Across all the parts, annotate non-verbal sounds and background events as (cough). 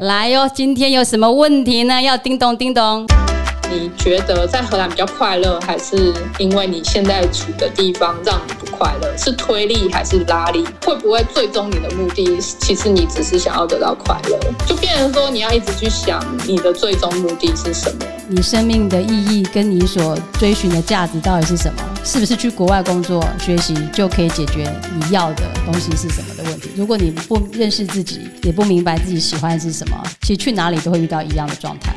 来哟，今天有什么问题呢？要叮咚叮咚。你觉得在荷兰比较快乐，还是因为你现在处的地方让你不快乐？是推力还是拉力？会不会最终你的目的其实你只是想要得到快乐？就变成说你要一直去想你的最终目的是什么？你生命的意义跟你所追寻的价值到底是什么？是不是去国外工作学习就可以解决你要的东西是什么的问题？如果你不认识自己，也不明白自己喜欢是什么，其实去哪里都会遇到一样的状态。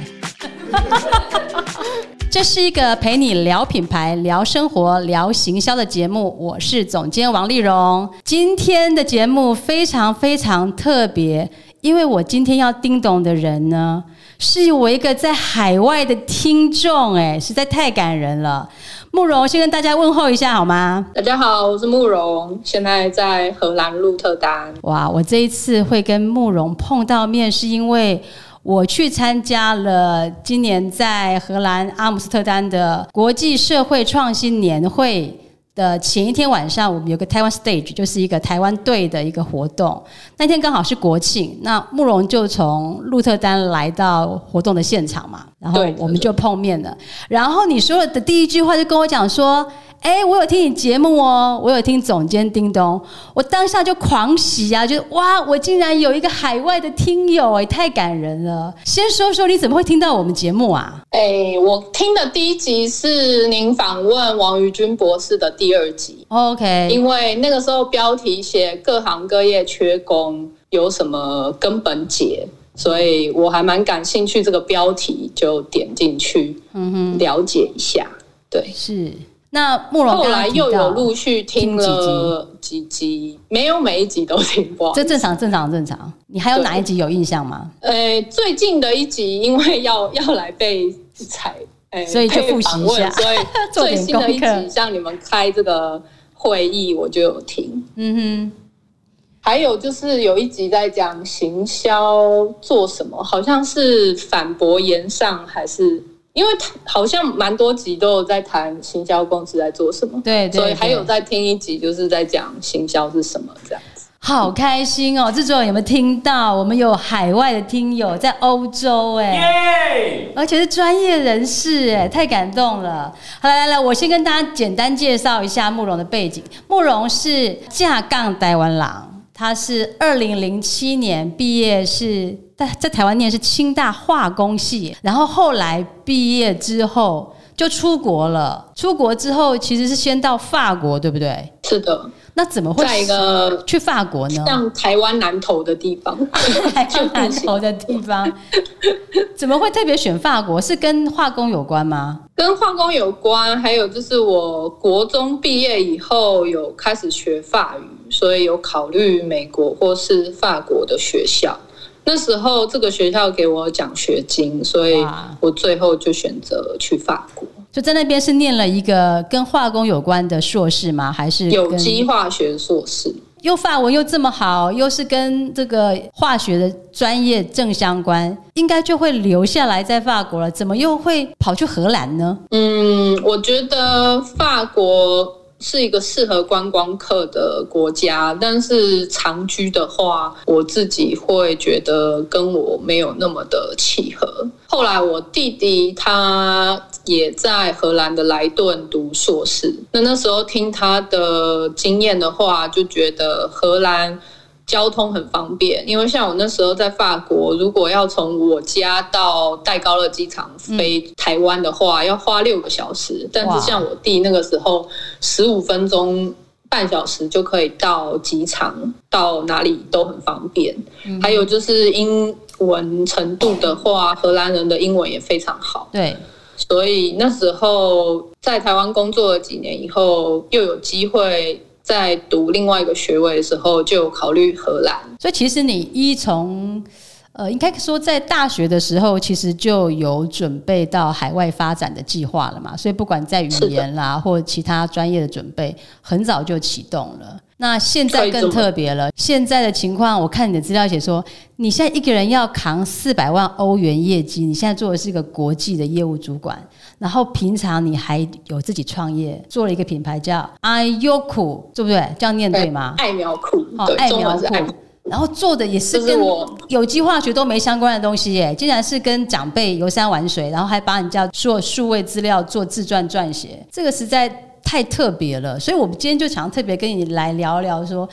这是一个陪你聊品牌、聊生活、聊行销的节目，我是总监王丽蓉。今天的节目非常非常特别，因为我今天要叮咚的人呢，是我一个在海外的听众，哎，实在太感人了。慕容，先跟大家问候一下好吗？大家好，我是慕容，现在在荷兰鹿特丹。哇，我这一次会跟慕容碰到面，是因为。我去参加了今年在荷兰阿姆斯特丹的国际社会创新年会的前一天晚上，我们有个台湾 stage，就是一个台湾队的一个活动。那天刚好是国庆，那慕容就从鹿特丹来到活动的现场嘛，然后我们就碰面了。然后你说的第一句话就跟我讲说。哎，我有听你节目哦，我有听总监叮咚，我当下就狂喜啊，就哇，我竟然有一个海外的听友，哎，太感人了。先说说你怎么会听到我们节目啊？哎，我听的第一集是您访问王于军博士的第二集，OK，因为那个时候标题写各行各业缺工有什么根本解，所以我还蛮感兴趣这个标题，就点进去，嗯哼，了解一下，对，是。那慕容后来又有陆续听了几集，没有每一集都听过，这正常正常正常。你还有哪一集有印象吗？呃，最近的一集，因为要要来被采，所以就复习一下。所以 (laughs) 最新的一集，像你们开这个会议，我就有听。嗯哼。还有就是有一集在讲行销做什么，好像是反驳言上还是。因为好像蛮多集都有在谈行销公司在做什么，对，所以还有在听一集，就是在讲行销是什么这样子。好开心哦！制作人有没有听到？我们有海外的听友在欧洲哎，而且是专业人士哎，太感动了。好，来来来，我先跟大家简单介绍一下慕容的背景。慕容是架杠台湾郎，他是二零零七年毕业是。在在台湾念是清大化工系，然后后来毕业之后就出国了。出国之后其实是先到法国，对不对？是的。那怎么会在一个去法国呢？像台湾南投的地方，(laughs) 台湾南投的地方，怎么会特别选法国？是跟化工有关吗？跟化工有关，还有就是我国中毕业以后有开始学法语，所以有考虑美国或是法国的学校。那时候这个学校给我奖学金，所以我最后就选择去法国。就在那边是念了一个跟化工有关的硕士吗？还是有机化学硕士？又法文又这么好，又是跟这个化学的专业正相关，应该就会留下来在法国了。怎么又会跑去荷兰呢？嗯，我觉得法国。是一个适合观光客的国家，但是长居的话，我自己会觉得跟我没有那么的契合。后来我弟弟他也在荷兰的莱顿读硕士，那那时候听他的经验的话，就觉得荷兰。交通很方便，因为像我那时候在法国，如果要从我家到戴高乐机场飞台湾的话，要花六个小时。但是像我弟那个时候，十五分钟、半小时就可以到机场，到哪里都很方便。还有就是英文程度的话，荷兰人的英文也非常好。对，所以那时候在台湾工作了几年以后，又有机会。在读另外一个学位的时候，就考虑荷兰。所以其实你一从呃，应该说在大学的时候，其实就有准备到海外发展的计划了嘛。所以不管在语言啦，或其他专业的准备，很早就启动了。那现在更特别了。现在的情况，我看你的资料写说，你现在一个人要扛四百万欧元业绩，你现在做的是一个国际的业务主管。然后平常你还有自己创业，做了一个品牌叫 i y o k u 对不对？这样念对吗？爱苗裤，爱苗裤。然后做的也是跟有机化学都没相关的东西耶，竟然是跟长辈游山玩水，然后还把人家做数位资料、做自传撰写，这个实在太特别了。所以我们今天就想特别跟你来聊聊说。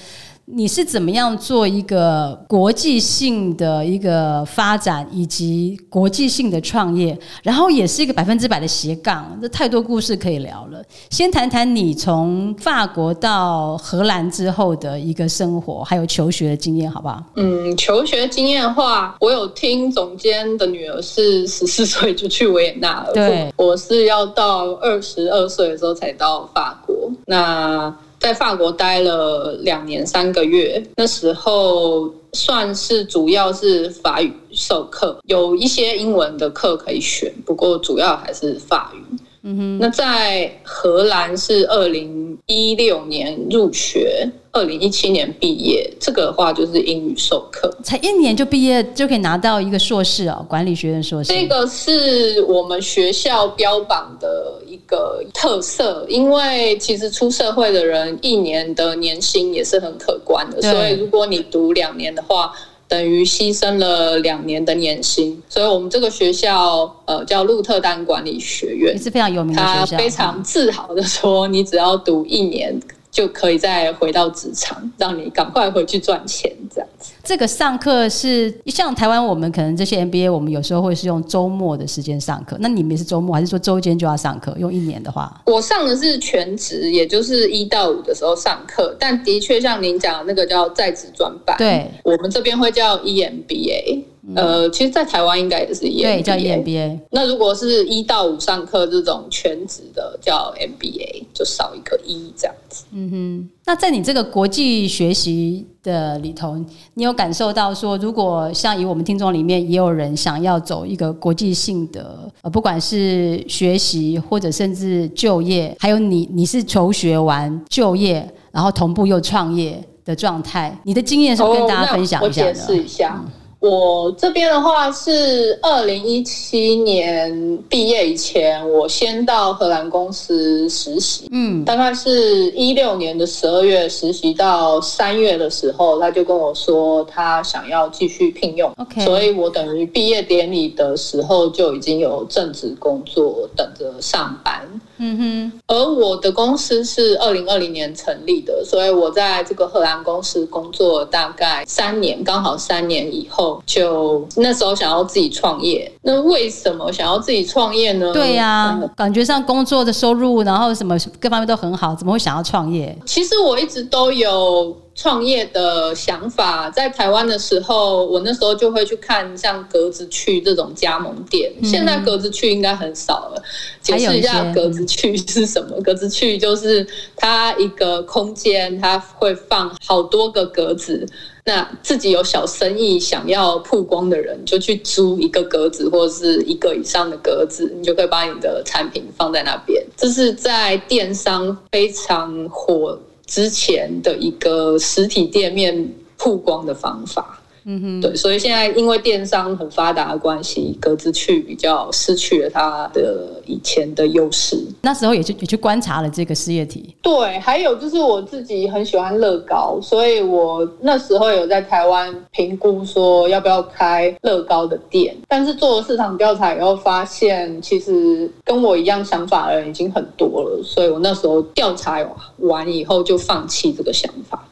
你是怎么样做一个国际性的一个发展，以及国际性的创业，然后也是一个百分之百的斜杠，这太多故事可以聊了。先谈谈你从法国到荷兰之后的一个生活，还有求学的经验，好不好？嗯，求学经验的话，我有听总监的女儿是十四岁就去维也纳了，对，我是要到二十二岁的时候才到法国。那在法国待了两年三个月，那时候算是主要是法语授课，有一些英文的课可以选，不过主要还是法语。嗯哼，那在荷兰是二零一六年入学，二零一七年毕业。这个的话就是英语授课，才一年就毕业就可以拿到一个硕士哦，管理学院硕士。这个是我们学校标榜的一个特色，因为其实出社会的人一年的年薪也是很可观的，所以如果你读两年的话。等于牺牲了两年的年薪，所以我们这个学校呃叫鹿特丹管理学院，是非常有名的学校，他非常自豪的说，你只要读一年。就可以再回到职场，让你赶快回去赚钱，这样子。这个上课是像台湾，我们可能这些 MBA，我们有时候会是用周末的时间上课。那你们是周末，还是说周间就要上课？用一年的话，我上的是全职，也就是一到五的时候上课。但的确像您讲的那个叫在职专班，对，我们这边会叫 EMBA。呃，其实，在台湾应该也是 EMBA，对，叫 EMBA。那如果是一到五上课这种全职的，叫 MBA，就少一个一这样子。嗯哼。那在你这个国际学习的里头，你有感受到说，如果像以我们听众里面也有人想要走一个国际性的，呃，不管是学习或者甚至就业，还有你你是求学完就业，然后同步又创业的状态，你的经验是跟大家分享一下的。我解释一下。我这边的话是二零一七年毕业以前，我先到荷兰公司实习，嗯，大概是一六年的十二月实习到三月的时候，他就跟我说他想要继续聘用，OK，所以我等于毕业典礼的时候就已经有正职工作等着上班。嗯哼，而我的公司是二零二零年成立的，所以我在这个荷兰公司工作大概三年，刚好三年以后，就那时候想要自己创业。那为什么想要自己创业呢？对呀，感觉上工作的收入，然后什么各方面都很好，怎么会想要创业？其实我一直都有。创业的想法，在台湾的时候，我那时候就会去看像格子趣这种加盟店。现在格子趣应该很少了。解释一下格子趣是什么？格子趣就是它一个空间，它会放好多个格子。那自己有小生意想要曝光的人，就去租一个格子或者是一个以上的格子，你就可以把你的产品放在那边。这是在电商非常火。之前的一个实体店面曝光的方法。嗯哼，对，所以现在因为电商很发达的关系，格子去比较失去了它的以前的优势。那时候也去也去观察了这个事业体。对，还有就是我自己很喜欢乐高，所以我那时候有在台湾评估说要不要开乐高的店。但是做了市场调查以后，发现其实跟我一样想法的人已经很多了，所以我那时候调查完以后就放弃这个想法。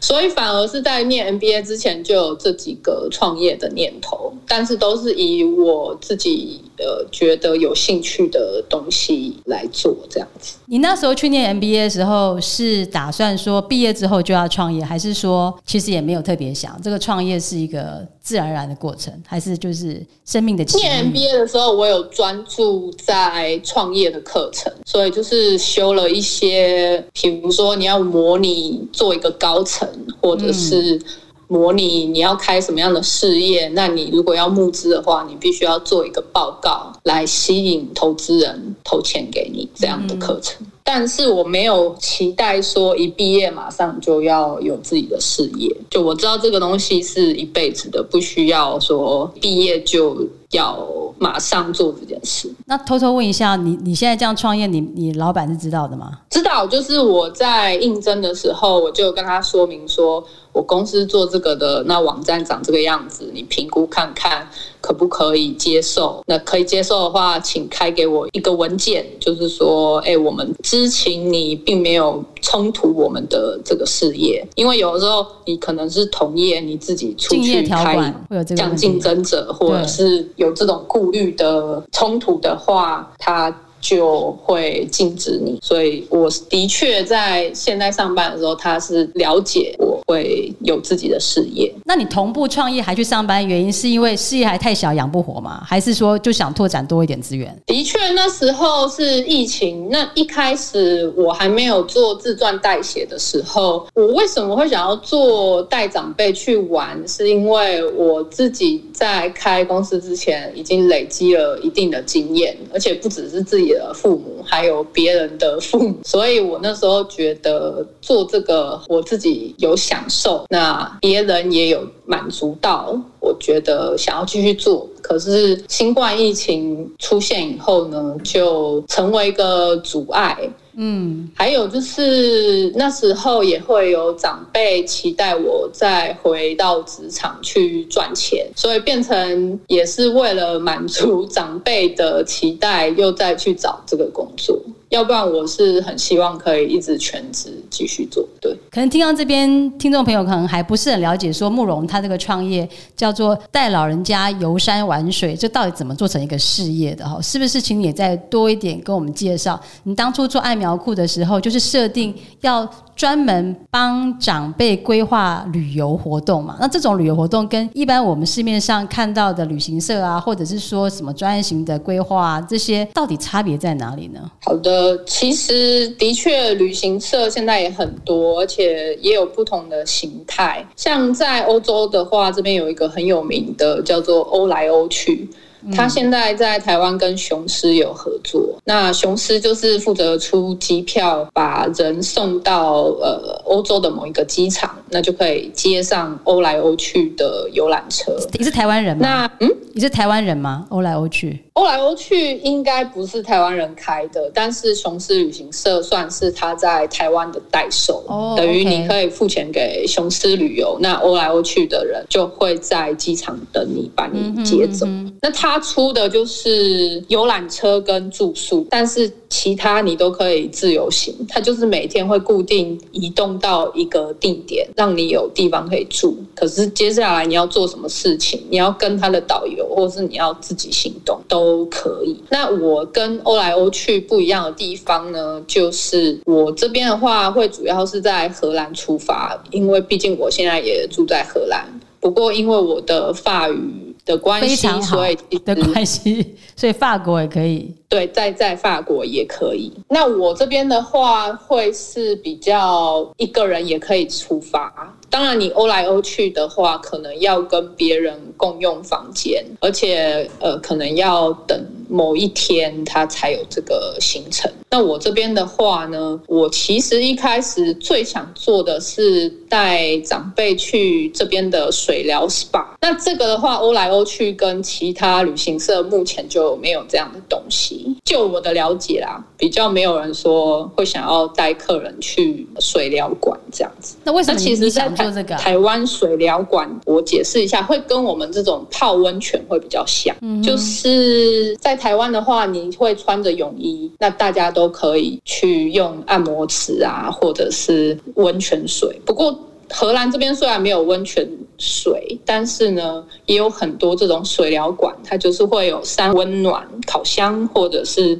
所以反而是在念 MBA 之前就有这几个创业的念头，但是都是以我自己呃觉得有兴趣的东西来做这样子。你那时候去念 MBA 的时候，是打算说毕业之后就要创业，还是说其实也没有特别想这个创业是一个自然而然的过程，还是就是生命的？念 MBA 的时候，我有专注在创业的课程，所以就是修了一些，比如说你要模拟做一个高层，或者是。模拟你要开什么样的事业，那你如果要募资的话，你必须要做一个报告来吸引投资人投钱给你这样的课程。但是我没有期待说一毕业马上就要有自己的事业，就我知道这个东西是一辈子的，不需要说毕业就。要马上做这件事。那偷偷问一下，你你现在这样创业，你你老板是知道的吗？知道，就是我在应征的时候，我就跟他说明说，我公司做这个的，那网站长这个样子，你评估看看可不可以接受？那可以接受的话，请开给我一个文件，就是说，哎，我们知情你并没有冲突我们的这个事业，因为有的时候你可能是同业，你自己出去开会有这个竞争者，或者是有这种顾虑的冲突的话，他。就会禁止你，所以我的确在现在上班的时候，他是了解我会有自己的事业。那你同步创业还去上班，原因是因为事业还太小养不活吗？还是说就想拓展多一点资源？的确，那时候是疫情，那一开始我还没有做自传代写的时候，我为什么会想要做带长辈去玩？是因为我自己在开公司之前已经累积了一定的经验，而且不只是自己。的父母还有别人的父母，所以我那时候觉得做这个我自己有享受，那别人也有满足到，我觉得想要继续做。可是新冠疫情出现以后呢，就成为一个阻碍。嗯，还有就是那时候也会有长辈期待我再回到职场去赚钱，所以变成也是为了满足长辈的期待，又再去找这个工作。要不然我是很希望可以一直全职继续做。对，可能听到这边听众朋友可能还不是很了解，说慕容他这个创业叫做带老人家游山玩水，这到底怎么做成一个事业的哈？是不是请你再多一点跟我们介绍？你当初做爱苗库的时候，就是设定要。专门帮长辈规划旅游活动嘛？那这种旅游活动跟一般我们市面上看到的旅行社啊，或者是说什么专业型的规划啊这些，到底差别在哪里呢？好的，呃其实的确，旅行社现在也很多，而且也有不同的形态。像在欧洲的话，这边有一个很有名的叫做欧来欧去。他现在在台湾跟雄狮有合作，那雄狮就是负责出机票，把人送到呃欧洲的某一个机场，那就可以接上欧来欧去的游览车。你是台湾人吗？那嗯，你是台湾人吗？欧来欧去。欧来欧去应该不是台湾人开的，但是雄狮旅行社算是他在台湾的代售，等于你可以付钱给雄狮旅游，那欧来欧去的人就会在机场等你，把你接走。那他出的就是游览车跟住宿，但是其他你都可以自由行。他就是每天会固定移动到一个地点，让你有地方可以住。可是接下来你要做什么事情，你要跟他的导游，或是你要自己行动都。都可以。那我跟欧来欧去不一样的地方呢，就是我这边的话会主要是在荷兰出发，因为毕竟我现在也住在荷兰。不过因为我的法语的关系，所以的关系，所以法国也可以。对，在在法国也可以。那我这边的话会是比较一个人也可以出发。当然，你欧来欧去的话，可能要跟别人共用房间，而且呃，可能要等某一天他才有这个行程。那我这边的话呢，我其实一开始最想做的是带长辈去这边的水疗 SPA。那这个的话，欧莱欧去跟其他旅行社目前就没有这样的东西。就我的了解啦，比较没有人说会想要带客人去水疗馆这样子。那为什么其实想？台湾水疗馆，我解释一下，会跟我们这种泡温泉会比较像。就是在台湾的话，你会穿着泳衣，那大家都可以去用按摩池啊，或者是温泉水。不过荷兰这边虽然没有温泉水，但是呢，也有很多这种水疗馆，它就是会有三温暖烤箱，或者是。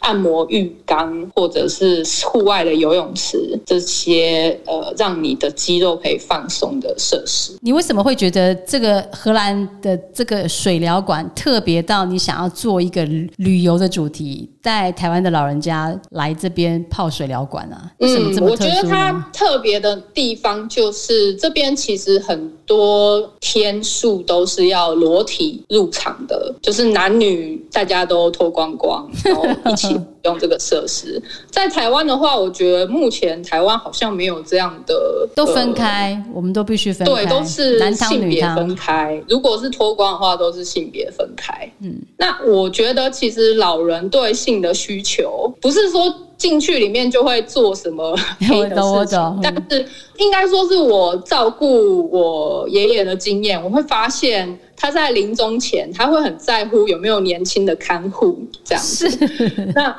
按摩浴缸或者是户外的游泳池，这些呃，让你的肌肉可以放松的设施。你为什么会觉得这个荷兰的这个水疗馆特别到你想要做一个旅游的主题，带台湾的老人家来这边泡水疗馆啊？为什么这么特殊？我觉得它特别的地方就是这边其实很多天数都是要裸体入场的，就是男女大家都脱光光，然后一起。用这个设施，在台湾的话，我觉得目前台湾好像没有这样的，都分开，我们都必须分开，对，都是性别分开。如果是脱光的话，都是性别分开。嗯，那我觉得其实老人对性的需求，不是说进去里面就会做什么 (laughs) 黑的事情，但是应该说是我照顾我爷爷的经验，我会发现。他在临终前，他会很在乎有没有年轻的看护这样子。(laughs) 那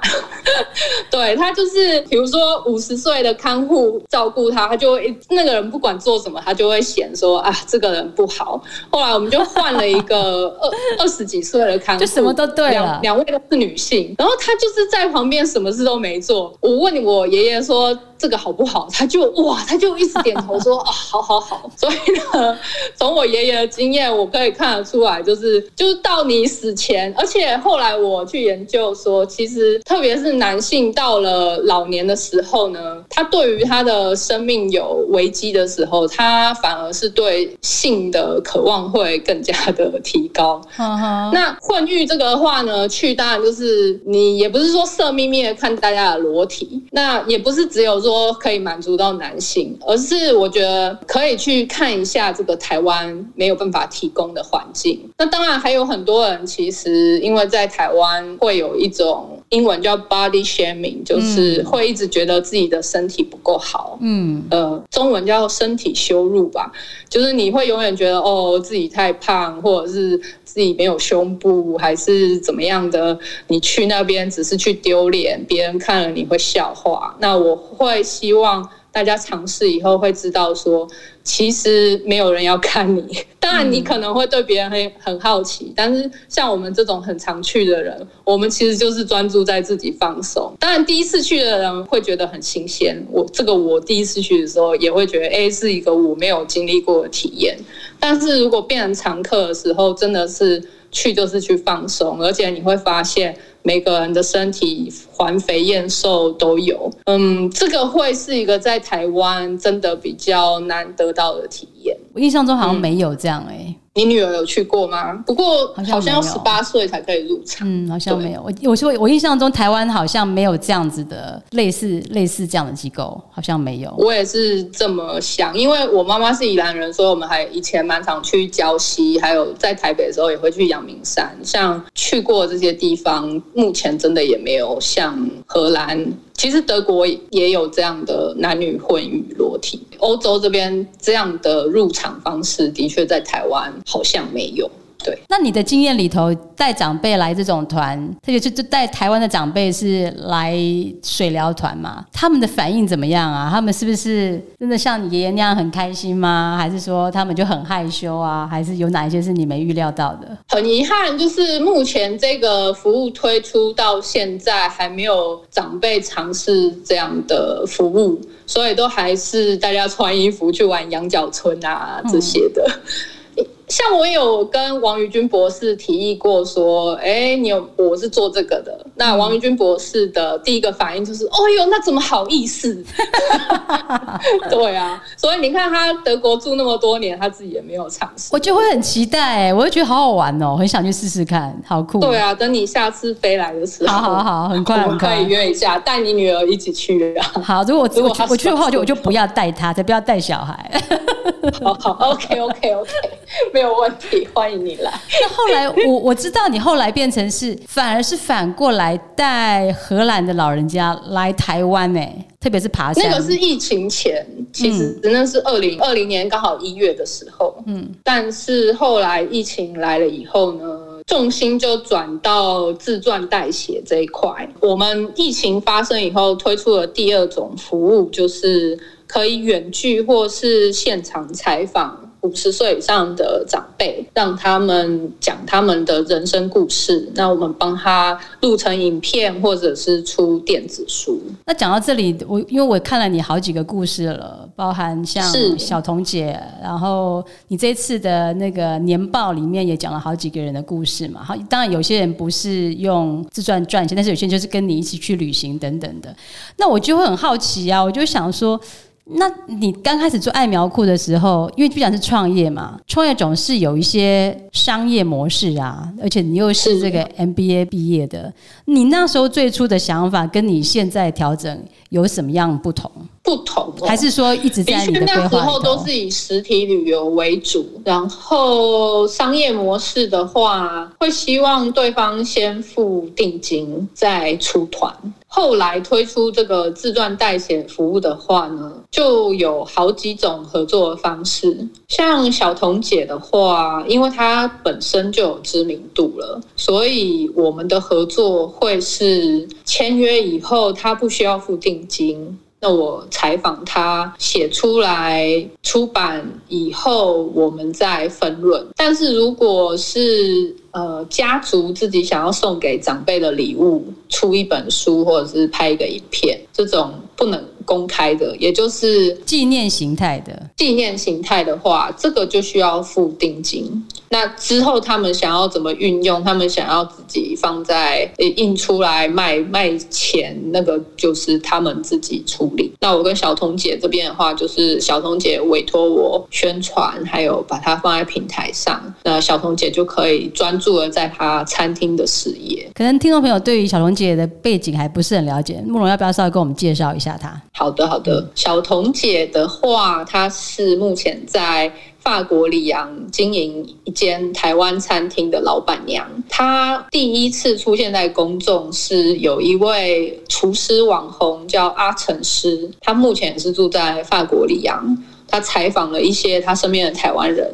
(laughs) 对他就是，比如说五十岁的看护照顾他，他就会那个人不管做什么，他就会嫌说啊，这个人不好。后来我们就换了一个 (laughs) 二二十几岁的看护，就什么都对了。两位都是女性，然后他就是在旁边什么事都没做。我问我爷爷说。这个好不好？他就哇，他就一直点头说啊，好好好。所以呢，从我爷爷的经验，我可以看得出来，就是就是到你死前，而且后来我去研究说，其实特别是男性到了老年的时候呢，他对于他的生命有危机的时候，他反而是对性的渴望会更加的提高。那混浴这个话呢，去当然就是你也不是说色眯眯的看大家的裸体，那也不是只有说。说可以满足到男性，而是我觉得可以去看一下这个台湾没有办法提供的环境。那当然还有很多人，其实因为在台湾会有一种英文叫 body shaming，就是会一直觉得自己的身体不够好。嗯，呃，中文叫身体羞辱吧，就是你会永远觉得哦自己太胖，或者是自己没有胸部，还是怎么样的？你去那边只是去丢脸，别人看了你会笑话。那我会。希望大家尝试以后会知道，说其实没有人要看你。(laughs) 当然，你可能会对别人很很好奇，但是像我们这种很常去的人，我们其实就是专注在自己放松。当然，第一次去的人会觉得很新鲜。我这个我第一次去的时候，也会觉得哎，是一个我没有经历过的体验。但是如果变成常客的时候，真的是去就是去放松，而且你会发现。每个人的身体环肥燕瘦都有，嗯，这个会是一个在台湾真的比较难得到的体验。我印象中好像没有这样哎。你女儿有去过吗？不过好像要十八岁才可以入场。嗯，好像没有。我我说我印象中台湾好像没有这样子的类似类似这样的机构，好像没有。我也是这么想，因为我妈妈是宜兰人，所以我们还以前蛮常去礁溪，还有在台北的时候也会去阳明山。像去过这些地方，目前真的也没有像荷兰。其实德国也有这样的男女混浴裸体，欧洲这边这样的入场方式的确在台湾好像没有。对，那你的经验里头带长辈来这种团，特别是就带台湾的长辈是来水疗团嘛？他们的反应怎么样啊？他们是不是真的像你爷爷那样很开心吗？还是说他们就很害羞啊？还是有哪一些是你没预料到的？很遗憾，就是目前这个服务推出到现在还没有长辈尝试这样的服务，所以都还是大家穿衣服去玩羊角村啊这些的。像我有跟王于军博士提议过，说，哎，你有我是做这个的。那王于军博士的第一个反应就是，(laughs) 哦哟，那怎么好意思？(laughs) 对啊，所以你看他德国住那么多年，他自己也没有尝试。我就会很期待，我会觉得好好玩哦，很想去试试看，好酷。对啊，等你下次飞来的时候，好好好，很快很快，可以约一下，带你女儿一起去啊。好，如果我我我去的话，我就我就不要带她，才不要带小孩。(laughs) 好好，OK OK OK，没有问题，欢迎你来。那后来我我知道你后来变成是，反而是反过来带荷兰的老人家来台湾呢，特别是爬山。那个是疫情前，其实那是二零二零年刚好一月的时候。嗯，但是后来疫情来了以后呢，重心就转到自传代写这一块。我们疫情发生以后，推出了第二种服务，就是。可以远距或是现场采访。五十岁以上的长辈，让他们讲他们的人生故事，那我们帮他录成影片，或者是出电子书。那讲到这里，我因为我看了你好几个故事了，包含像小彤姐，然后你这次的那个年报里面也讲了好几个人的故事嘛。好，当然有些人不是用自传赚钱，但是有些人就是跟你一起去旅行等等的。那我就会很好奇啊，我就想说。那你刚开始做爱苗库的时候，因为毕竟是创业嘛，创业总是有一些商业模式啊，而且你又是这个 MBA 毕业的，你那时候最初的想法跟你现在调整有什么样不同？不同，还是说一直在你的规划那时候都是以实体旅游为主，然后商业模式的话，会希望对方先付定金再出团。后来推出这个自传代写服务的话呢，就有好几种合作的方式。像小彤姐的话，因为她本身就有知名度了，所以我们的合作会是签约以后，她不需要付定经。那我采访他写出来出版以后，我们再分论。但是如果是呃家族自己想要送给长辈的礼物，出一本书或者是拍一个影片，这种不能公开的，也就是纪念形态的纪念形态的话，这个就需要付定金。那之后他们想要怎么运用？他们想要自己放在印出来卖卖钱，那个就是他们自己处理。那我跟小彤姐这边的话，就是小彤姐委托我宣传，还有把它放在平台上。那小彤姐就可以专注了在他餐厅的事业。可能听众朋友对于小彤姐的背景还不是很了解，慕容要不要稍微跟我们介绍一下她？好的，好的。小彤姐的话，她是目前在。法国里昂经营一间台湾餐厅的老板娘，她第一次出现在公众是有一位厨师网红叫阿成师，他目前也是住在法国里昂。他采访了一些他身边的台湾人，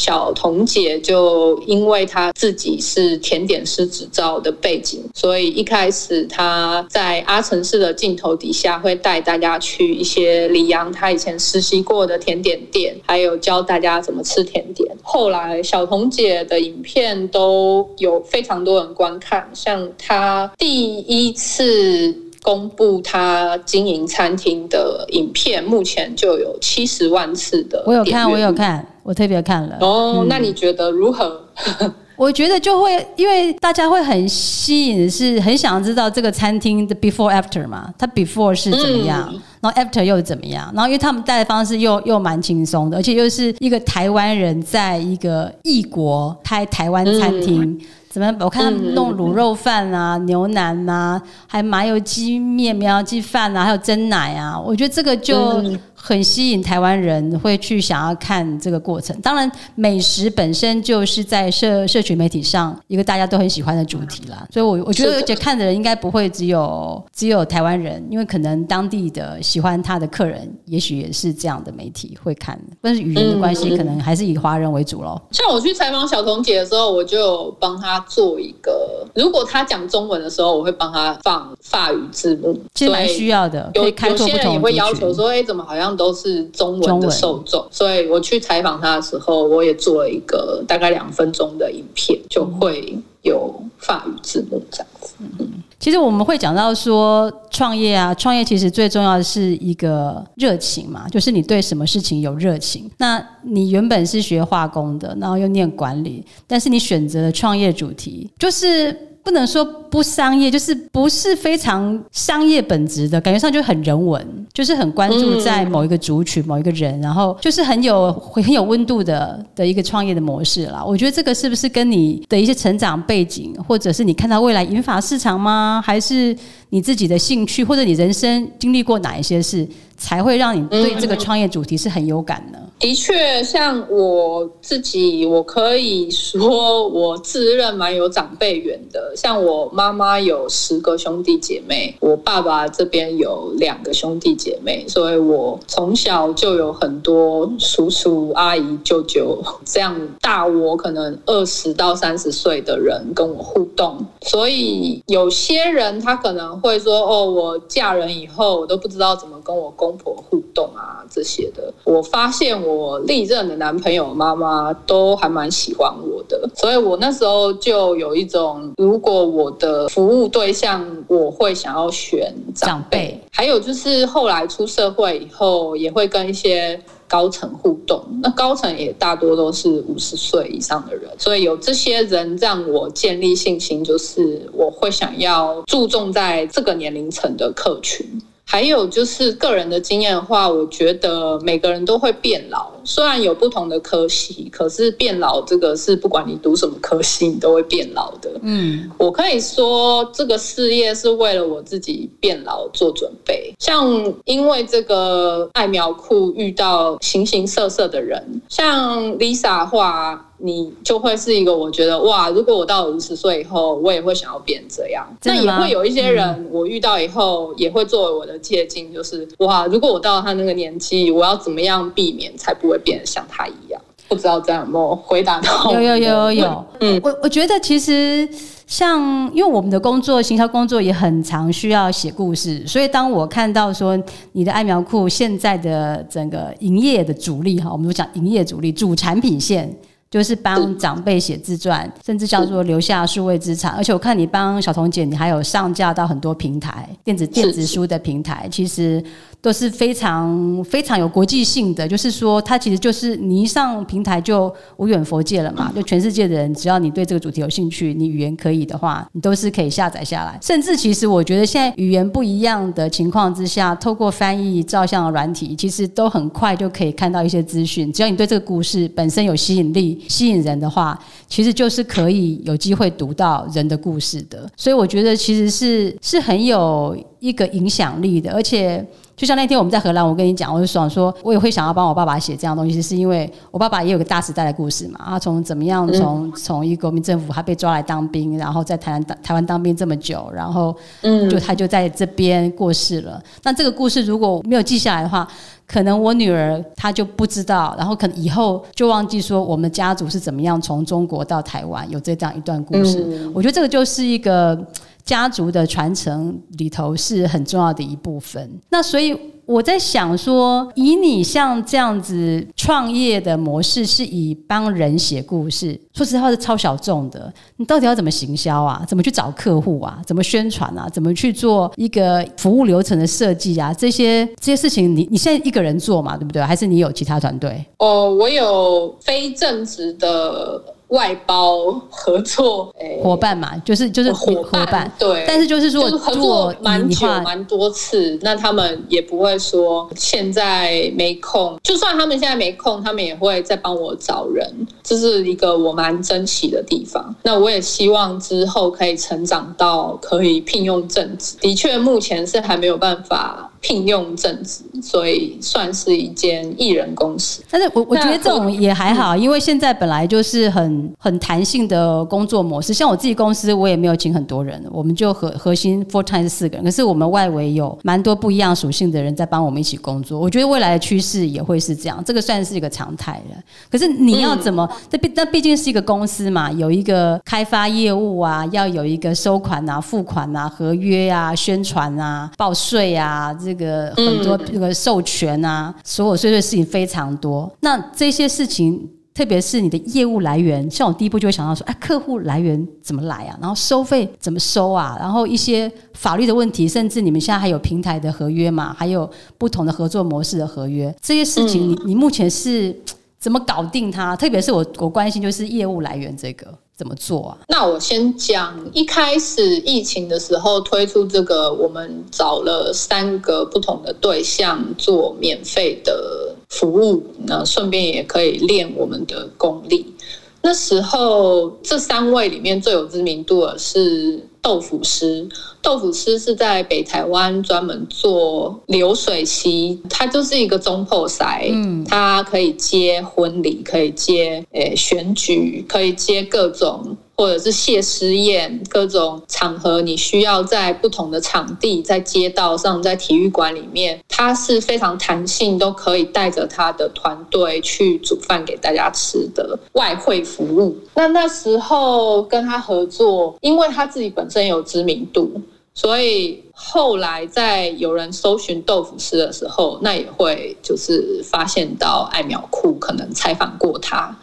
小彤姐就因为她自己是甜点师执照的背景，所以一开始她在阿城市的镜头底下会带大家去一些李阳他以前实习过的甜点店，还有教大家怎么吃甜点。后来小彤姐的影片都有非常多人观看，像她第一次。公布他经营餐厅的影片，目前就有七十万次的。我有看，我有看，我特别看了。哦，那你觉得如何？(laughs) 我觉得就会，因为大家会很吸引，是很想知道这个餐厅的 before after 嘛，它 before 是怎么样，然后 after 又怎么样，然后因为他们带的方式又又蛮轻松的，而且又是一个台湾人在一个异国开台湾餐厅。怎么？我看他们弄卤肉饭啊、牛腩啊，还麻油鸡面、苗鸡饭啊，还有蒸奶啊。我觉得这个就很吸引台湾人会去想要看这个过程。当然，美食本身就是在社社群媒体上一个大家都很喜欢的主题啦。所以，我我觉得而且看的人应该不会只有只有台湾人，因为可能当地的喜欢他的客人，也许也是这样的媒体会看。但是语言的关系，可能还是以华人为主喽。像我去采访小彤姐的时候，我就帮她。做一个，如果她讲中文的时候，我会帮她放法语字幕，其实蛮需要的。有有些人也会要求说，哎，怎么好像都是中文的受众？所以我去采访他的时候，我也做了一个大概两分钟的影片，就会有法语字幕这样子。嗯其实我们会讲到说创业啊，创业其实最重要的是一个热情嘛，就是你对什么事情有热情。那你原本是学化工的，然后又念管理，但是你选择了创业主题，就是。不能说不商业，就是不是非常商业本质的感觉上就很人文，就是很关注在某一个族群、某一个人，然后就是很有很有温度的的一个创业的模式啦。(laughs) 我觉得这个是不是跟你的一些成长背景，或者是你看到未来引发市场吗？还是你自己的兴趣，或者你人生经历过哪一些事？才会让你对这个创业主题是很有感呢。的确，像我自己，我可以说我自认蛮有长辈缘的。像我妈妈有十个兄弟姐妹，我爸爸这边有两个兄弟姐妹，所以我从小就有很多叔叔、阿姨、舅舅这样大我可能二十到三十岁的人跟我互动。所以有些人他可能会说：“哦，我嫁人以后，我都不知道怎么跟我公。”婆互动啊，这些的，我发现我历任的男朋友妈妈都还蛮喜欢我的，所以我那时候就有一种，如果我的服务对象我会想要选长辈，还有就是后来出社会以后，也会跟一些高层互动，那高层也大多都是五十岁以上的人，所以有这些人让我建立信心，就是我会想要注重在这个年龄层的客群。还有就是个人的经验的话，我觉得每个人都会变老，虽然有不同的科系，可是变老这个是不管你读什么科系，你都会变老的。嗯，我可以说这个事业是为了我自己变老做准备。像因为这个爱苗库遇到形形色色的人，像 Lisa 话。你就会是一个，我觉得哇，如果我到五十岁以后，我也会想要变这样。那也会有一些人，我遇到以后也会作为我的借鉴，就是哇，如果我到他那个年纪，我要怎么样避免才不会变得像他一样？不知道这样有没有回答到？有有有有，嗯，我我觉得其实像，因为我们的工作，行销工作也很常需要写故事，所以当我看到说你的爱苗库现在的整个营业的主力哈，我们都讲营业主力主产品线。就是帮长辈写自传，甚至叫做留下数位资产。而且我看你帮小彤姐，你还有上架到很多平台，电子电子书的平台，其实。都是非常非常有国际性的，就是说，它其实就是你一上平台就无远佛界了嘛，就全世界的人，只要你对这个主题有兴趣，你语言可以的话，你都是可以下载下来。甚至其实我觉得现在语言不一样的情况之下，透过翻译照相的软体，其实都很快就可以看到一些资讯。只要你对这个故事本身有吸引力、吸引人的话，其实就是可以有机会读到人的故事的。所以我觉得其实是是很有一个影响力的，而且。就像那天我们在荷兰，我跟你讲，我就想说，我也会想要帮我爸爸写这样东西，是因为我爸爸也有个大时代的故事嘛。他从怎么样从从一个国民政府，他被抓来当兵，然后在台湾当台湾当兵这么久，然后嗯就他就在这边过世了。那这个故事如果没有记下来的话，可能我女儿她就不知道，然后可能以后就忘记说我们家族是怎么样从中国到台湾有这样一段故事。我觉得这个就是一个。家族的传承里头是很重要的一部分。那所以我在想说，以你像这样子创业的模式，是以帮人写故事，说实话是超小众的。你到底要怎么行销啊？怎么去找客户啊？怎么宣传啊？怎么去做一个服务流程的设计啊？这些这些事情，你你现在一个人做嘛？对不对？还是你有其他团队？哦，我有非正职的。外包合作伙伴嘛，就是就是伙伴，对。但是就是说合作蛮久蛮多次，那他们也不会说现在没空，就算他们现在没空，他们也会再帮我找人，这是一个我蛮珍惜的地方。那我也希望之后可以成长到可以聘用正职，的确目前是还没有办法。聘用正职，所以算是一间艺人公司。但是我我觉得这种也还好，因为现在本来就是很很弹性的工作模式。像我自己公司，我也没有请很多人，我们就核核心 full time 是四个人，可是我们外围有蛮多不一样属性的人在帮我们一起工作。我觉得未来的趋势也会是这样，这个算是一个常态了。可是你要怎么？这毕那毕竟是一个公司嘛，有一个开发业务啊，要有一个收款啊、付款啊、合约啊、宣传啊、报税啊。这个很多这个授权啊，所有碎碎事情非常多。那这些事情，特别是你的业务来源，像我第一步就会想到说，哎，客户来源怎么来啊？然后收费怎么收啊？然后一些法律的问题，甚至你们现在还有平台的合约嘛？还有不同的合作模式的合约，这些事情，你你目前是怎么搞定它？特别是我我关心就是业务来源这个。怎么做啊？那我先讲，一开始疫情的时候推出这个，我们找了三个不同的对象做免费的服务，那顺便也可以练我们的功力。那时候这三位里面最有知名度的是豆腐师。豆腐师是在北台湾专门做流水席，它就是一个中破塞，嗯，它可以接婚礼，可以接诶选举，可以接各种。或者是谢师宴，各种场合你需要在不同的场地，在街道上，在体育馆里面，他是非常弹性，都可以带着他的团队去煮饭给大家吃的外汇服务。那那时候跟他合作，因为他自己本身有知名度，所以后来在有人搜寻豆腐师的时候，那也会就是发现到爱苗库可能采访过他。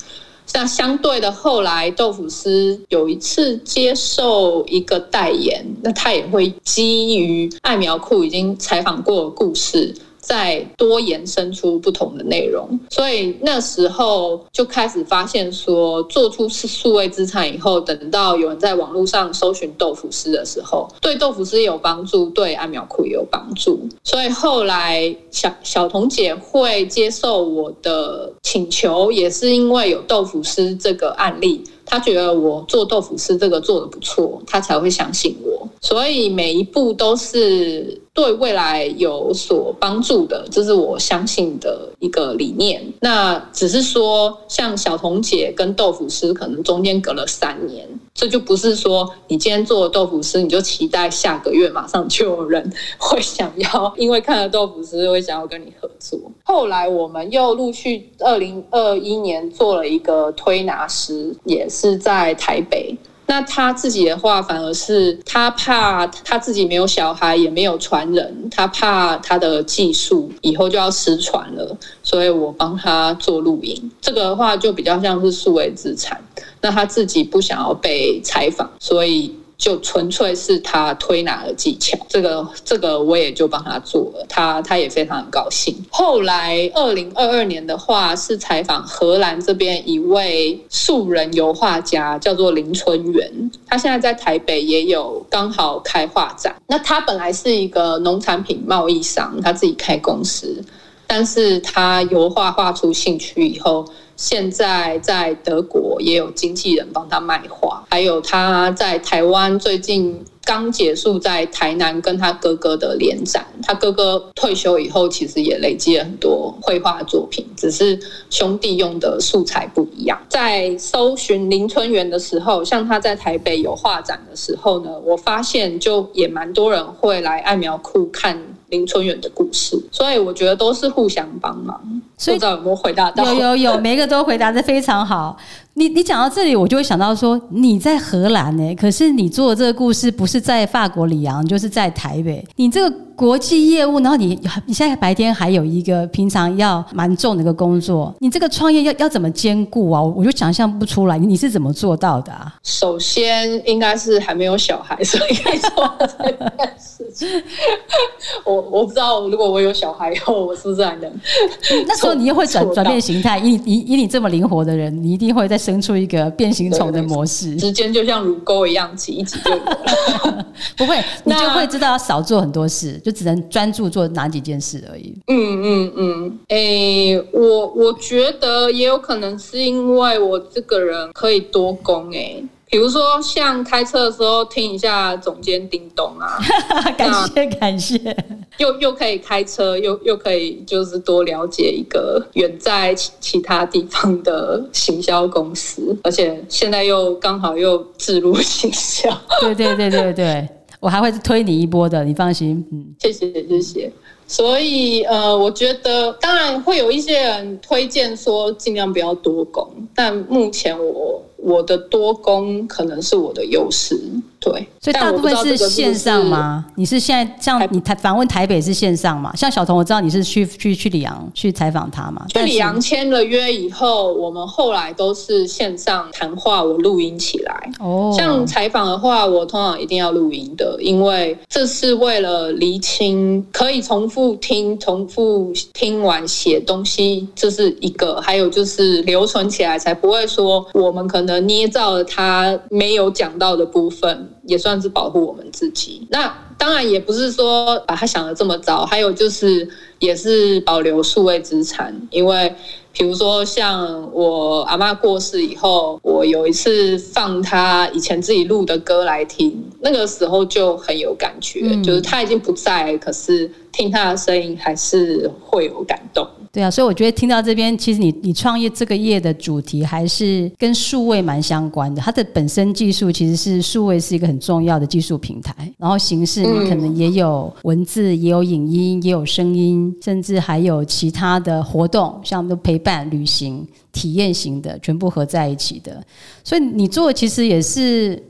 像相对的，后来豆腐丝有一次接受一个代言，那他也会基于爱苗库已经采访过的故事。再多延伸出不同的内容。所以那时候就开始发现说，做出是数位资产以后，等到有人在网络上搜寻豆腐丝的时候，对豆腐丝有帮助，对艾苗库也有帮助。所以后来小小彤姐会接受我的请求，也是因为有豆腐丝这个案例。他觉得我做豆腐丝这个做的不错，他才会相信我。所以每一步都是对未来有所帮助的，这是我相信的一个理念。那只是说，像小彤姐跟豆腐师可能中间隔了三年，这就不是说你今天做了豆腐丝，你就期待下个月马上就有人 (laughs) 会想要，因为看了豆腐丝会想要跟你合作。后来我们又陆续二零二一年做了一个推拿师，也是。在台北，那他自己的话，反而是他怕他自己没有小孩，也没有传人，他怕他的技术以后就要失传了，所以我帮他做录音。这个的话就比较像是数位资产，那他自己不想要被采访，所以。就纯粹是他推拿的技巧，这个这个我也就帮他做了，他他也非常高兴。后来二零二二年的话是采访荷兰这边一位素人油画家，叫做林春元，他现在在台北也有刚好开画展。那他本来是一个农产品贸易商，他自己开公司，但是他油画画出兴趣以后。现在在德国也有经纪人帮他卖画，还有他在台湾最近刚结束在台南跟他哥哥的联展。他哥哥退休以后，其实也累积了很多绘画作品，只是兄弟用的素材不一样。在搜寻林春元的时候，像他在台北有画展的时候呢，我发现就也蛮多人会来爱苗库看。林春远的故事，所以我觉得都是互相帮忙。不知道有没有回答到？有有有，每个都回答的非常好。你你讲到这里，我就会想到说，你在荷兰呢，可是你做的这个故事不是在法国里昂，就是在台北。你这个国际业务，然后你你现在白天还有一个平常要蛮重的一个工作，你这个创业要要怎么兼顾啊？我就想象不出来，你是怎么做到的啊？首先应该是还没有小孩，所以可以做这件事情。我我不知道，如果我有小孩以后，我是不是还能？那时候你又会转转变形态，以以以你这么灵活的人，你一定会在。生出一个变形虫的模式，时间就像乳沟一样挤一挤就。(laughs) 不会，你就会知道要少做很多事，就只能专注做哪几件事而已。嗯嗯嗯，诶，我我觉得也有可能是因为我这个人可以多工诶。比如说，像开车的时候听一下总监叮咚啊，(laughs) 感谢感谢，又又可以开车，又又可以就是多了解一个远在其其他地方的行销公司，而且现在又刚好又自入行销，对对对对对，(laughs) 我还会推你一波的，你放心，嗯，谢谢谢谢。所以呃，我觉得当然会有一些人推荐说尽量不要多工，但目前我。我的多功可能是我的优势，对，所以大部分是线上吗？你是现在像你台访问台北是线上嘛？像小童，我知道你是去去去里昂去采访他嘛？去里昂签了约以后，我们后来都是线上谈话，我录音起来。哦，像采访的话，我通常一定要录音的，因为这是为了厘清，可以重复听、重复听完写东西，这是一个；还有就是留存起来，才不会说我们可能。捏造了他没有讲到的部分，也算是保护我们自己。那当然也不是说把他想的这么糟，还有就是也是保留数位资产。因为比如说像我阿妈过世以后，我有一次放他以前自己录的歌来听，那个时候就很有感觉，就是他已经不在，可是听他的声音还是会有感动。对啊，所以我觉得听到这边，其实你你创业这个业的主题还是跟数位蛮相关的。它的本身技术其实是数位是一个很重要的技术平台，然后形式你可能也有文字，也有影音，也有声音，甚至还有其他的活动，像都陪伴、旅行、体验型的，全部合在一起的。所以你做其实也是。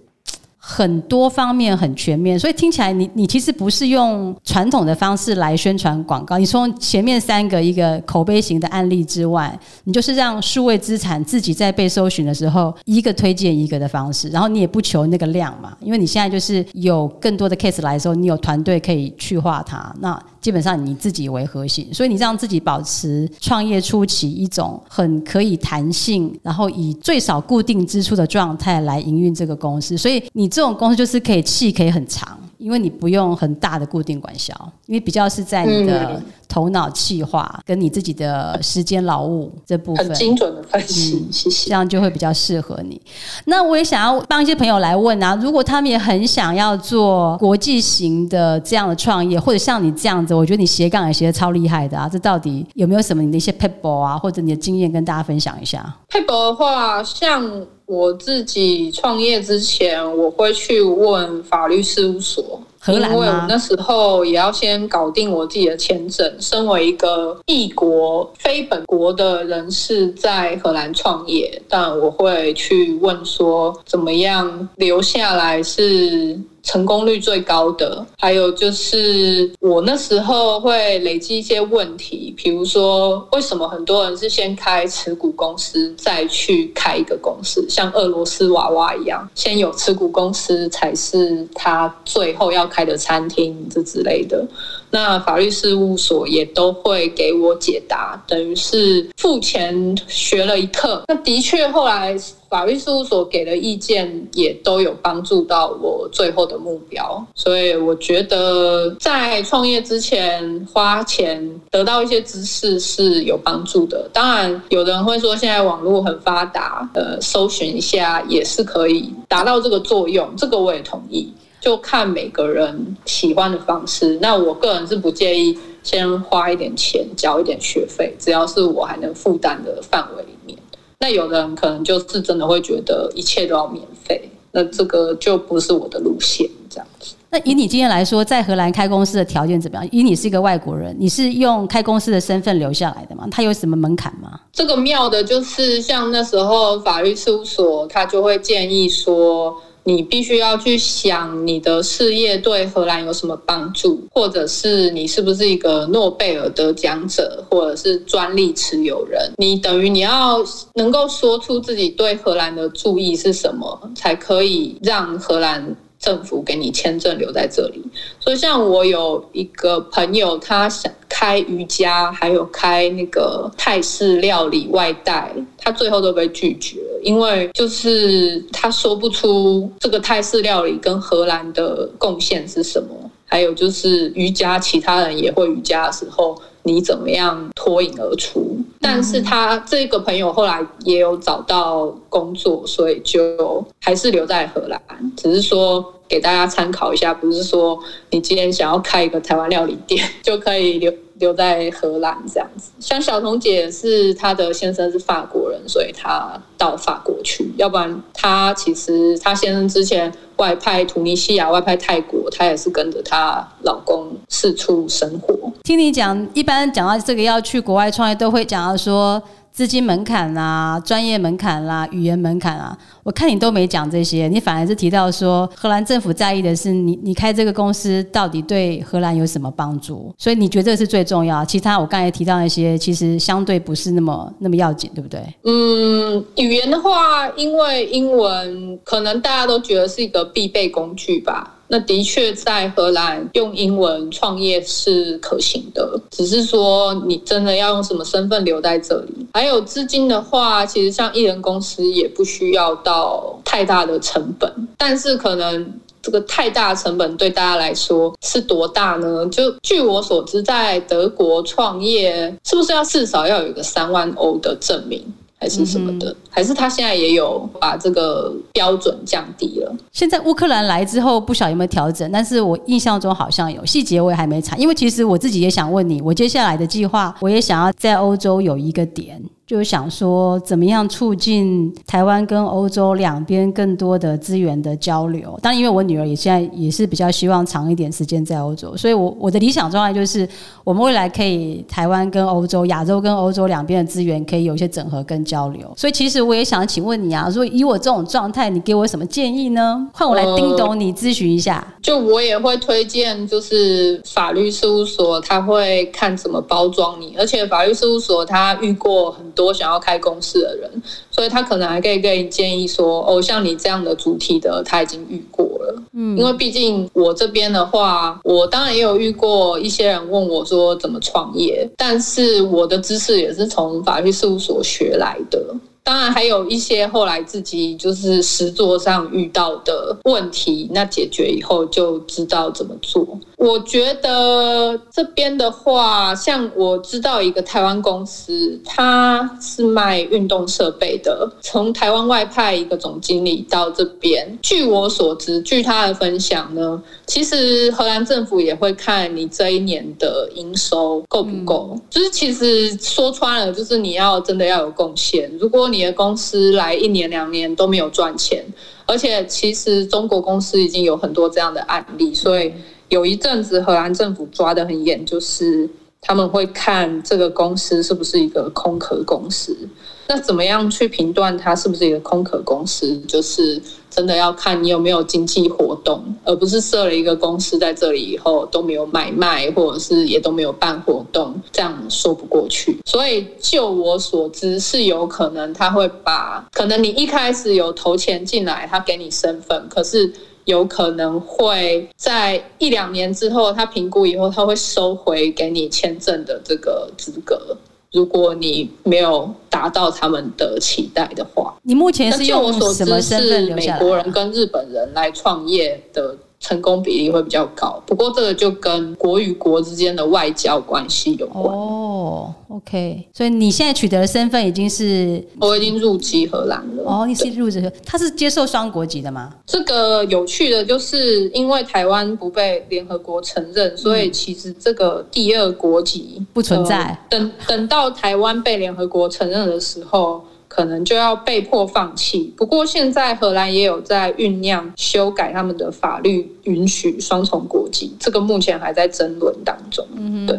很多方面很全面，所以听起来你你其实不是用传统的方式来宣传广告。你从前面三个一个口碑型的案例之外，你就是让数位资产自己在被搜寻的时候，一个推荐一个的方式，然后你也不求那个量嘛，因为你现在就是有更多的 case 来的时候，你有团队可以去化它。那基本上你自己为核心，所以你让自己保持创业初期一种很可以弹性，然后以最少固定支出的状态来营运这个公司，所以你这种公司就是可以气可以很长。因为你不用很大的固定管销，因为比较是在你的头脑气化跟你自己的时间劳务这部分很精准的分析，谢谢。这样就会比较适合你。那我也想要帮一些朋友来问啊，如果他们也很想要做国际型的这样的创业，或者像你这样子，我觉得你斜杠也斜的超厉害的啊，这到底有没有什么你的一些 paper 啊，或者你的经验跟大家分享一下？paper 的话，像。我自己创业之前，我会去问法律事务所，因为我那时候也要先搞定我自己的签证。身为一个异国非本国的人士，在荷兰创业，但我会去问说，怎么样留下来是。成功率最高的，还有就是我那时候会累积一些问题，比如说为什么很多人是先开持股公司再去开一个公司，像俄罗斯娃娃一样，先有持股公司才是他最后要开的餐厅这之类的。那法律事务所也都会给我解答，等于是付钱学了一课。那的确，后来法律事务所给的意见也都有帮助到我最后的目标。所以我觉得，在创业之前花钱得到一些知识是有帮助的。当然，有的人会说现在网络很发达，呃，搜寻一下也是可以达到这个作用。这个我也同意。就看每个人喜欢的方式。那我个人是不介意先花一点钱，交一点学费，只要是我还能负担的范围里面。那有的人可能就是真的会觉得一切都要免费，那这个就不是我的路线。这样子。那以你今天来说，在荷兰开公司的条件怎么样？以你是一个外国人，你是用开公司的身份留下来的吗？它有什么门槛吗？这个妙的就是，像那时候法律事务所，他就会建议说。你必须要去想你的事业对荷兰有什么帮助，或者是你是不是一个诺贝尔得奖者，或者是专利持有人。你等于你要能够说出自己对荷兰的注意是什么，才可以让荷兰。政府给你签证留在这里，所以像我有一个朋友，他想开瑜伽，还有开那个泰式料理外带，他最后都被拒绝，因为就是他说不出这个泰式料理跟荷兰的贡献是什么，还有就是瑜伽，其他人也会瑜伽的时候。你怎么样脱颖而出？但是他这个朋友后来也有找到工作，所以就还是留在荷兰。只是说给大家参考一下，不是说你今天想要开一个台湾料理店 (laughs) 就可以留。留在荷兰这样子，像小彤姐是她的先生是法国人，所以她到法国去。要不然她其实她先生之前外派突尼西亚、外派泰国，她也是跟着她老公四处生活。听你讲，一般讲到这个要去国外创业，都会讲到说。资金门槛啦，专业门槛啦，语言门槛啊，我看你都没讲这些，你反而是提到说荷兰政府在意的是你，你开这个公司到底对荷兰有什么帮助？所以你觉得这是最重要。其他我刚才提到那些，其实相对不是那么那么要紧，对不对？嗯，语言的话，因为英文可能大家都觉得是一个必备工具吧。那的确，在荷兰用英文创业是可行的，只是说你真的要用什么身份留在这里。还有资金的话，其实像艺人公司也不需要到太大的成本，但是可能这个太大成本对大家来说是多大呢？就据我所知，在德国创业是不是要至少要有个三万欧的证明？还是什么的，还是他现在也有把这个标准降低了。现在乌克兰来之后，不晓得有没有调整，但是我印象中好像有细节，我也还没查。因为其实我自己也想问你，我接下来的计划，我也想要在欧洲有一个点。就想说，怎么样促进台湾跟欧洲两边更多的资源的交流？当然，因为我女儿也现在也是比较希望长一点时间在欧洲，所以我我的理想状态就是，我们未来可以台湾跟欧洲、亚洲跟欧洲两边的资源可以有一些整合跟交流。所以，其实我也想请问你啊，说以我这种状态，你给我什么建议呢？换我来叮咚你咨询一下。就我也会推荐，就是法律事务所，他会看怎么包装你，而且法律事务所他遇过很。多想要开公司的人，所以他可能还可以给你建议说：“哦，像你这样的主题的，他已经遇过了。”嗯，因为毕竟我这边的话，我当然也有遇过一些人问我说怎么创业，但是我的知识也是从法律事务所学来的。当然，还有一些后来自己就是实作上遇到的问题，那解决以后就知道怎么做。我觉得这边的话，像我知道一个台湾公司，他是卖运动设备的，从台湾外派一个总经理到这边。据我所知，据他的分享呢，其实荷兰政府也会看你这一年的营收够不够，就是其实说穿了，就是你要真的要有贡献。如果你你的公司来一年两年都没有赚钱，而且其实中国公司已经有很多这样的案例，所以有一阵子荷兰政府抓得很严，就是他们会看这个公司是不是一个空壳公司。那怎么样去评断它是不是一个空壳公司？就是真的要看你有没有经济活动，而不是设了一个公司在这里以后都没有买卖，或者是也都没有办活动，这样说不过去。所以就我所知，是有可能他会把，可能你一开始有投钱进来，他给你身份，可是有可能会在一两年之后，他评估以后，他会收回给你签证的这个资格。如果你没有达到他们的期待的话，你目前是用什么身份美国人跟日本人来创业的。成功比例会比较高，不过这个就跟国与国之间的外交关系有关。哦，OK，所以你现在取得的身份已经是我已经入籍荷兰了。哦，你是入籍，他是接受双国籍的吗？这个有趣的就是因为台湾不被联合国承认，所以其实这个第二国籍不存在。等等到台湾被联合国承认的时候。可能就要被迫放弃。不过现在荷兰也有在酝酿修改他们的法律，允许双重国籍。这个目前还在争论当中。嗯，对。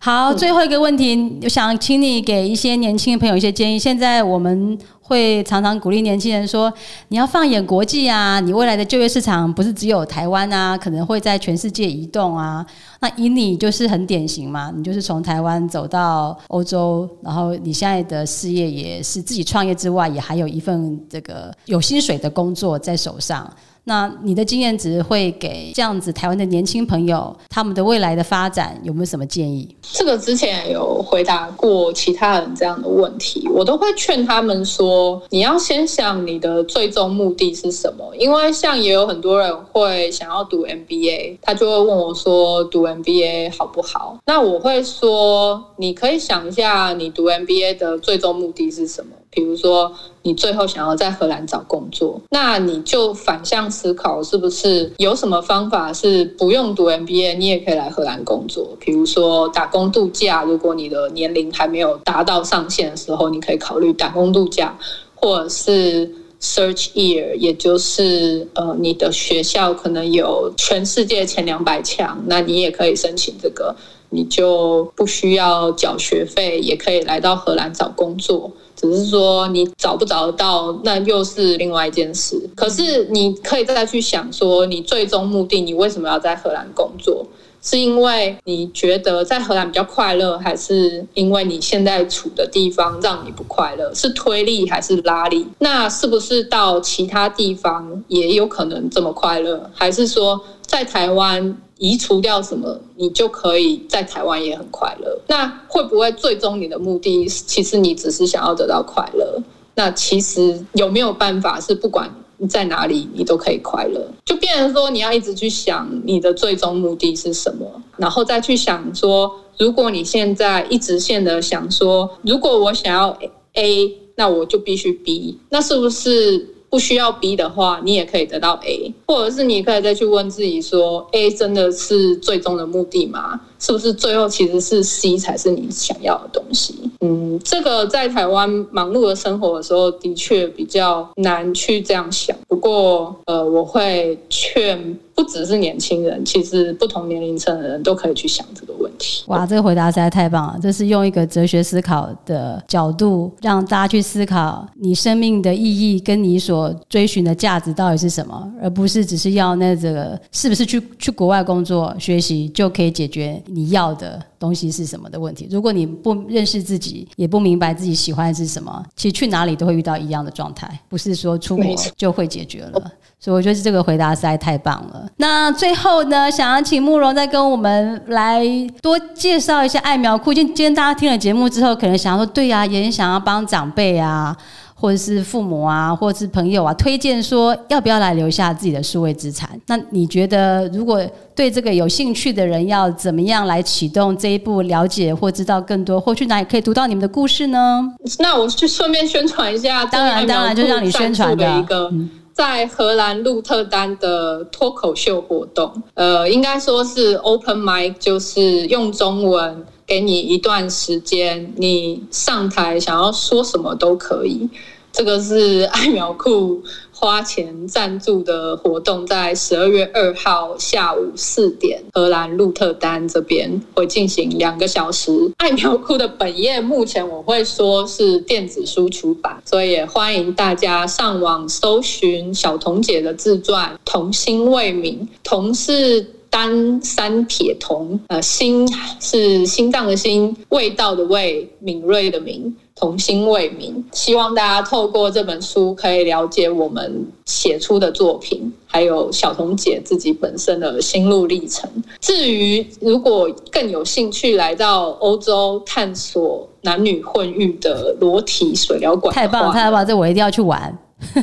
好，最后一个问题，我想请你给一些年轻的朋友一些建议。现在我们。会常常鼓励年轻人说：“你要放眼国际啊，你未来的就业市场不是只有台湾啊，可能会在全世界移动啊。那以你就是很典型嘛，你就是从台湾走到欧洲，然后你现在的事业也是自己创业之外，也还有一份这个有薪水的工作在手上。”那你的经验值会给这样子台湾的年轻朋友，他们的未来的发展有没有什么建议？这个之前有回答过其他人这样的问题，我都会劝他们说，你要先想你的最终目的是什么。因为像也有很多人会想要读 MBA，他就会问我说，读 MBA 好不好？那我会说，你可以想一下，你读 MBA 的最终目的是什么？比如说，你最后想要在荷兰找工作，那你就反向思考，是不是有什么方法是不用读 MBA，你也可以来荷兰工作？比如说打工度假，如果你的年龄还没有达到上限的时候，你可以考虑打工度假，或者是 Search Year，也就是呃，你的学校可能有全世界前两百强，那你也可以申请这个，你就不需要缴学费，也可以来到荷兰找工作。只是说你找不找得到，那又是另外一件事。可是你可以再去想说，你最终目的，你为什么要在荷兰工作？是因为你觉得在荷兰比较快乐，还是因为你现在处的地方让你不快乐？是推力还是拉力？那是不是到其他地方也有可能这么快乐？还是说在台湾？移除掉什么，你就可以在台湾也很快乐。那会不会最终你的目的，其实你只是想要得到快乐？那其实有没有办法是不管你在哪里，你都可以快乐？就变成说你要一直去想你的最终目的是什么，然后再去想说，如果你现在一直线的想说，如果我想要 A，那我就必须 B，那是不是？不需要 B 的话，你也可以得到 A，或者是你可以再去问自己说，A 真的是最终的目的吗？是不是最后其实是 C 才是你想要的东西？嗯，这个在台湾忙碌的生活的时候，的确比较难去这样想。不过，呃，我会劝不只是年轻人，其实不同年龄层的人都可以去想这个问题。哇，这个回答实在太棒了！这是用一个哲学思考的角度，让大家去思考你生命的意义跟你所追寻的价值到底是什么，而不是只是要那这个是不是去去国外工作学习就可以解决你要的东西是什么的问题。如果你不认识自己，也不明白自己喜欢的是什么，其实去哪里都会遇到一样的状态，不是说出国就会解决了。所以我觉得这个回答实在太棒了。那最后呢，想要请慕容再跟我们来多介绍一下爱苗库。今今天大家听了节目之后，可能想要说，对呀，也想要帮长辈啊，或者是父母啊，或者是朋友啊，推荐说要不要来留下自己的数位资产。那你觉得，如果对这个有兴趣的人，要怎么样来启动这一步，了解或知道更多，或去哪里可以读到你们的故事呢？那我就顺便宣传一下，当然当然就让你宣传的一个。在荷兰鹿特丹的脱口秀活动，呃，应该说是 open mic，就是用中文给你一段时间，你上台想要说什么都可以。这个是爱苗库。花钱赞助的活动在十二月二号下午四点，荷兰鹿特丹这边会进行两个小时。爱苗库的本页目前我会说是电子书出版，所以也欢迎大家上网搜寻小彤姐的自传《童心未泯》，童是单三铁童，呃，心是心脏的心，味道的味，敏锐的敏。童心未泯，希望大家透过这本书可以了解我们写出的作品，还有小童姐自己本身的心路历程。至于如果更有兴趣来到欧洲探索男女混浴的裸体水疗馆，太棒太棒，这我一定要去玩。(laughs)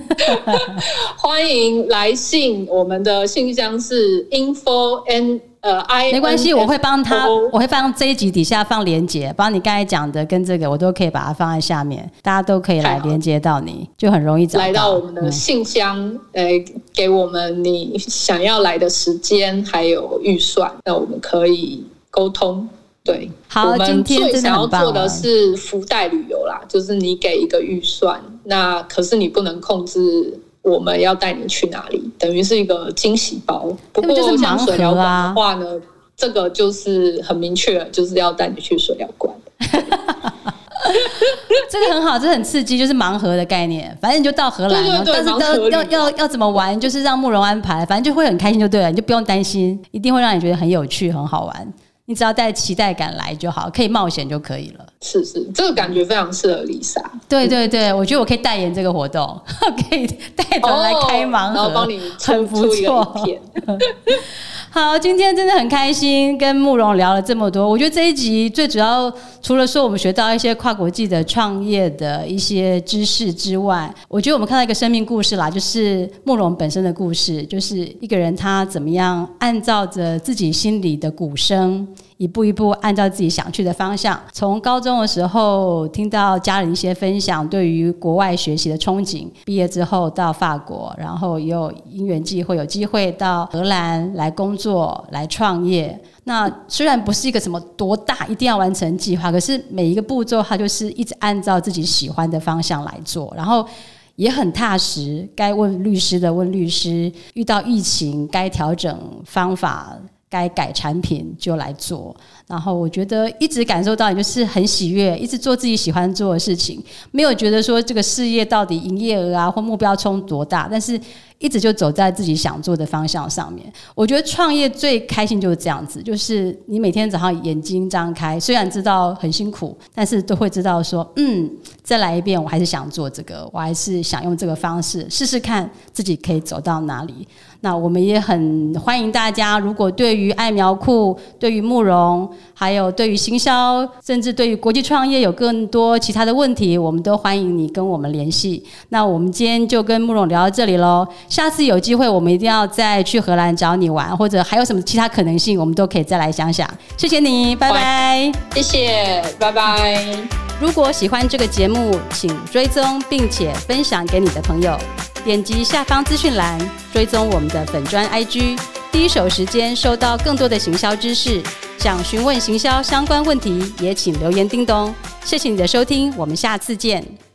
(laughs) 欢迎来信，我们的信箱是 info n。呃，I 没关系，我会帮他，我会放这一集底下放连接，帮你刚才讲的跟这个，我都可以把它放在下面，大家都可以来连接到你，就很容易找到。来到我们的信箱，呃，给我们你想要来的时间还有预算，那我们可以沟通。对，好，我们最想要做的是福袋旅游啦，就是你给一个预算，那可是你不能控制。我们要带你去哪里？等于是一个惊喜包。不过像水疗馆的话呢，这个就是很明确，就是要带你去水疗馆。(laughs) 这个很好，这很刺激，就是盲盒的概念。反正你就到荷兰，但是要要要要怎么玩，就是让慕容安排，反正就会很开心就对了，你就不用担心，一定会让你觉得很有趣、很好玩。你只要带期待感来就好，可以冒险就可以了。是是，这个感觉非常适合丽莎。对对对，我觉得我可以代言这个活动，(laughs) 可以带团来开盲盒，然后帮你很不错。(laughs) 好，今天真的很开心，跟慕容聊了这么多。我觉得这一集最主要，除了说我们学到一些跨国际的创业的一些知识之外，我觉得我们看到一个生命故事啦，就是慕容本身的故事，就是一个人他怎么样按照着自己心里的鼓声。一步一步按照自己想去的方向。从高中的时候听到家人一些分享，对于国外学习的憧憬。毕业之后到法国，然后也有因缘际会有机会到荷兰来工作、来创业。那虽然不是一个什么多大一定要完成计划，可是每一个步骤他就是一直按照自己喜欢的方向来做，然后也很踏实。该问律师的问律师，遇到疫情该调整方法。该改产品就来做，然后我觉得一直感受到你就是很喜悦，一直做自己喜欢做的事情，没有觉得说这个事业到底营业额啊或目标冲多大，但是。一直就走在自己想做的方向上面。我觉得创业最开心就是这样子，就是你每天早上眼睛张开，虽然知道很辛苦，但是都会知道说，嗯，再来一遍，我还是想做这个，我还是想用这个方式试试看自己可以走到哪里。那我们也很欢迎大家，如果对于爱苗库、对于慕容，还有对于行销，甚至对于国际创业有更多其他的问题，我们都欢迎你跟我们联系。那我们今天就跟慕容聊到这里喽。下次有机会，我们一定要再去荷兰找你玩，或者还有什么其他可能性，我们都可以再来想想。谢谢你，拜拜。谢谢，拜拜。如果喜欢这个节目，请追踪并且分享给你的朋友。点击下方资讯栏，追踪我们的粉砖 IG，第一手时间收到更多的行销知识。想询问行销相关问题，也请留言叮咚。谢谢你的收听，我们下次见。